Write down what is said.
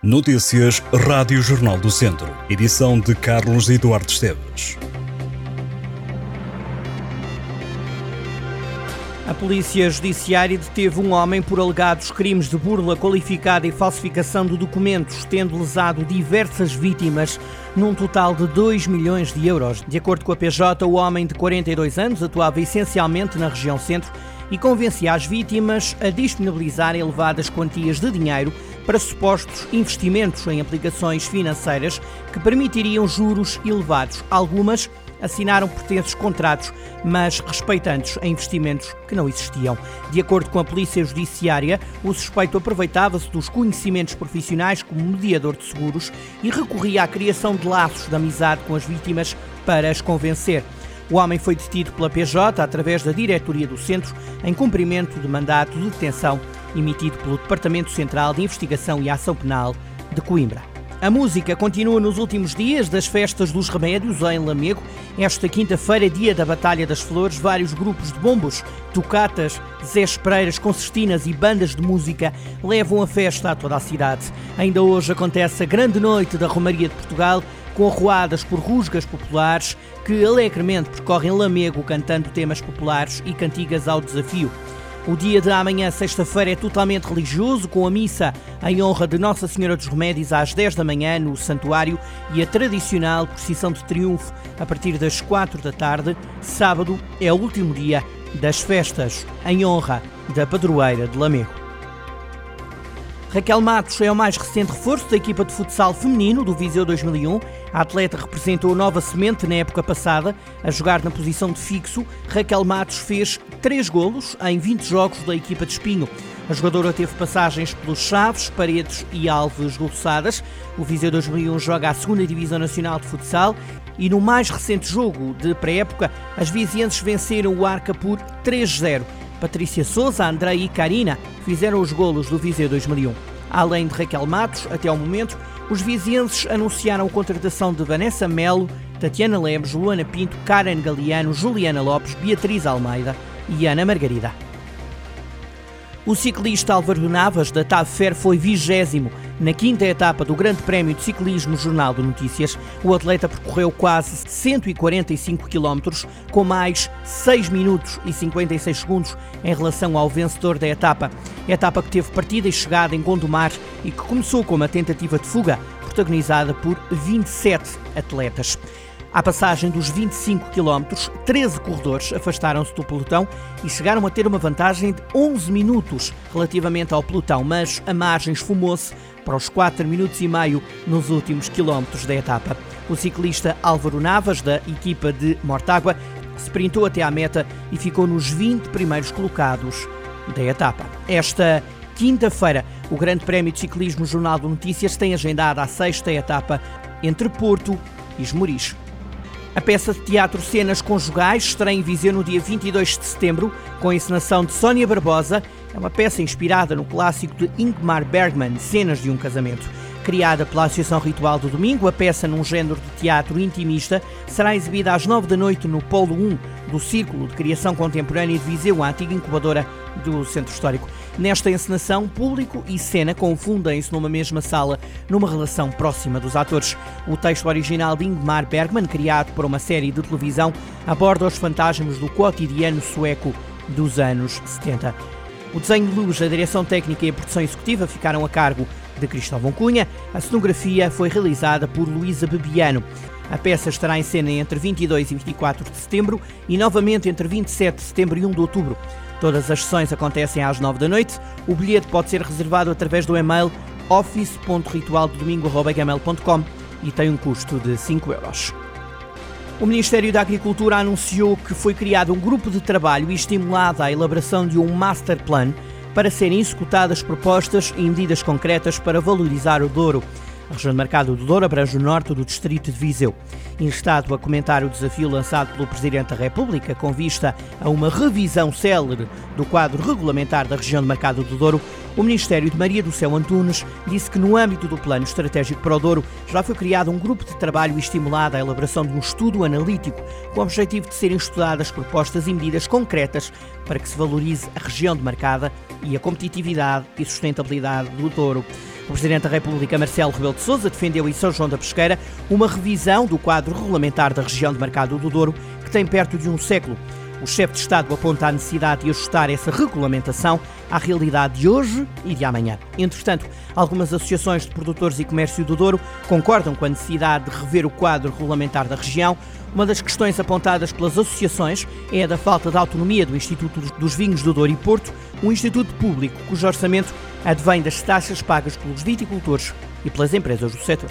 Notícias Rádio Jornal do Centro. Edição de Carlos Eduardo Esteves. A Polícia Judiciária deteve um homem por alegados crimes de burla qualificada e falsificação de documentos, tendo lesado diversas vítimas, num total de 2 milhões de euros. De acordo com a PJ, o homem de 42 anos atuava essencialmente na região centro e convencia as vítimas a disponibilizar elevadas quantias de dinheiro para supostos investimentos em aplicações financeiras que permitiriam juros elevados. Algumas assinaram pertences contratos, mas respeitantes a investimentos que não existiam. De acordo com a Polícia Judiciária, o suspeito aproveitava-se dos conhecimentos profissionais como mediador de seguros e recorria à criação de laços de amizade com as vítimas para as convencer. O homem foi detido pela PJ através da diretoria do centro em cumprimento de mandato de detenção emitido pelo Departamento Central de Investigação e Ação Penal de Coimbra. A música continua nos últimos dias das festas dos remédios em Lamego. Esta quinta-feira, dia da Batalha das Flores, vários grupos de bombos, tocatas, Zé Espreiras, concertinas e bandas de música levam a festa a toda a cidade. Ainda hoje acontece a grande noite da Romaria de Portugal, com arruadas por rusgas populares que alegremente percorrem Lamego cantando temas populares e cantigas ao desafio. O dia de amanhã, sexta-feira, é totalmente religioso, com a missa em honra de Nossa Senhora dos Remédios às 10 da manhã no Santuário e a tradicional procissão de triunfo a partir das 4 da tarde. Sábado é o último dia das festas em honra da padroeira de Lamego. Raquel Matos é o mais recente reforço da equipa de futsal feminino do Viseu 2001. A atleta representou nova semente na época passada. A jogar na posição de fixo, Raquel Matos fez três golos em 20 jogos da equipa de Espinho. A jogadora teve passagens pelos Chaves, Paredes e Alves Golçadas. O Viseu 2001 joga a segunda Divisão Nacional de Futsal e no mais recente jogo de pré-época, as vizienses venceram o Arca por 3-0. Patrícia Souza, André e Karina fizeram os golos do Viseu 2001. Além de Raquel Matos, até ao momento, os vizienses anunciaram a contratação de Vanessa Melo, Tatiana Lemos, Luana Pinto, Karen Galeano, Juliana Lopes, Beatriz Almeida e Ana Margarida. O ciclista Álvaro Navas, da TAV Fer, foi vigésimo na quinta etapa do Grande Prémio de Ciclismo Jornal de Notícias. O atleta percorreu quase 145 km, com mais 6 minutos e 56 segundos em relação ao vencedor da etapa. Etapa que teve partida e chegada em Gondomar e que começou com uma tentativa de fuga, protagonizada por 27 atletas. À passagem dos 25 km, 13 corredores afastaram-se do pelotão e chegaram a ter uma vantagem de 11 minutos relativamente ao pelotão, mas a margem esfumou-se para os 4 minutos e meio nos últimos quilómetros da etapa. O ciclista Álvaro Navas, da equipa de Mortágua, sprintou até à meta e ficou nos 20 primeiros colocados da etapa. Esta quinta-feira, o Grande Prémio de Ciclismo Jornal de Notícias tem agendada a sexta etapa entre Porto e Esmoriz. A peça de teatro Cenas Conjugais estreia em Viseu no dia 22 de setembro, com a encenação de Sónia Barbosa. É uma peça inspirada no clássico de Ingmar Bergman, Cenas de um Casamento. Criada pela Associação Ritual do Domingo, a peça, num género de teatro intimista, será exibida às 9 da noite no Polo 1 do Círculo de Criação Contemporânea de Viseu, a antiga incubadora do Centro Histórico. Nesta encenação, público e cena confundem-se numa mesma sala, numa relação próxima dos atores. O texto original de Ingmar Bergman, criado para uma série de televisão, aborda os fantasmas do cotidiano sueco dos anos 70. O desenho de luz, a direção técnica e a produção executiva ficaram a cargo de Cristóvão Cunha. A cenografia foi realizada por Luísa Bebiano. A peça estará em cena entre 22 e 24 de setembro e novamente entre 27 de setembro e 1 de outubro. Todas as sessões acontecem às 9 da noite. O bilhete pode ser reservado através do e-mail office.ritualdodomingo.com e tem um custo de 5 euros. O Ministério da Agricultura anunciou que foi criado um grupo de trabalho e estimulada a elaboração de um master plan para serem executadas propostas e medidas concretas para valorizar o Douro. A região de mercado do Douro abrange o norte do distrito de Viseu. Instado a comentar o desafio lançado pelo Presidente da República com vista a uma revisão célere do quadro regulamentar da região de mercado do Douro, o Ministério de Maria do Céu Antunes disse que no âmbito do Plano Estratégico para o Douro já foi criado um grupo de trabalho e estimulada a elaboração de um estudo analítico com o objetivo de serem estudadas propostas e medidas concretas para que se valorize a região de mercado e a competitividade e sustentabilidade do Douro. O Presidente da República, Marcelo Rebelo de Sousa, defendeu em São João da Pesqueira uma revisão do quadro regulamentar da região de Mercado do Douro, que tem perto de um século. O chefe de Estado aponta a necessidade de ajustar essa regulamentação à realidade de hoje e de amanhã. Entretanto, algumas associações de produtores e comércio do Douro concordam com a necessidade de rever o quadro regulamentar da região. Uma das questões apontadas pelas associações é a da falta de autonomia do Instituto dos Vinhos do Douro e Porto, um instituto público cujo orçamento advém das taxas pagas pelos viticultores e pelas empresas do setor.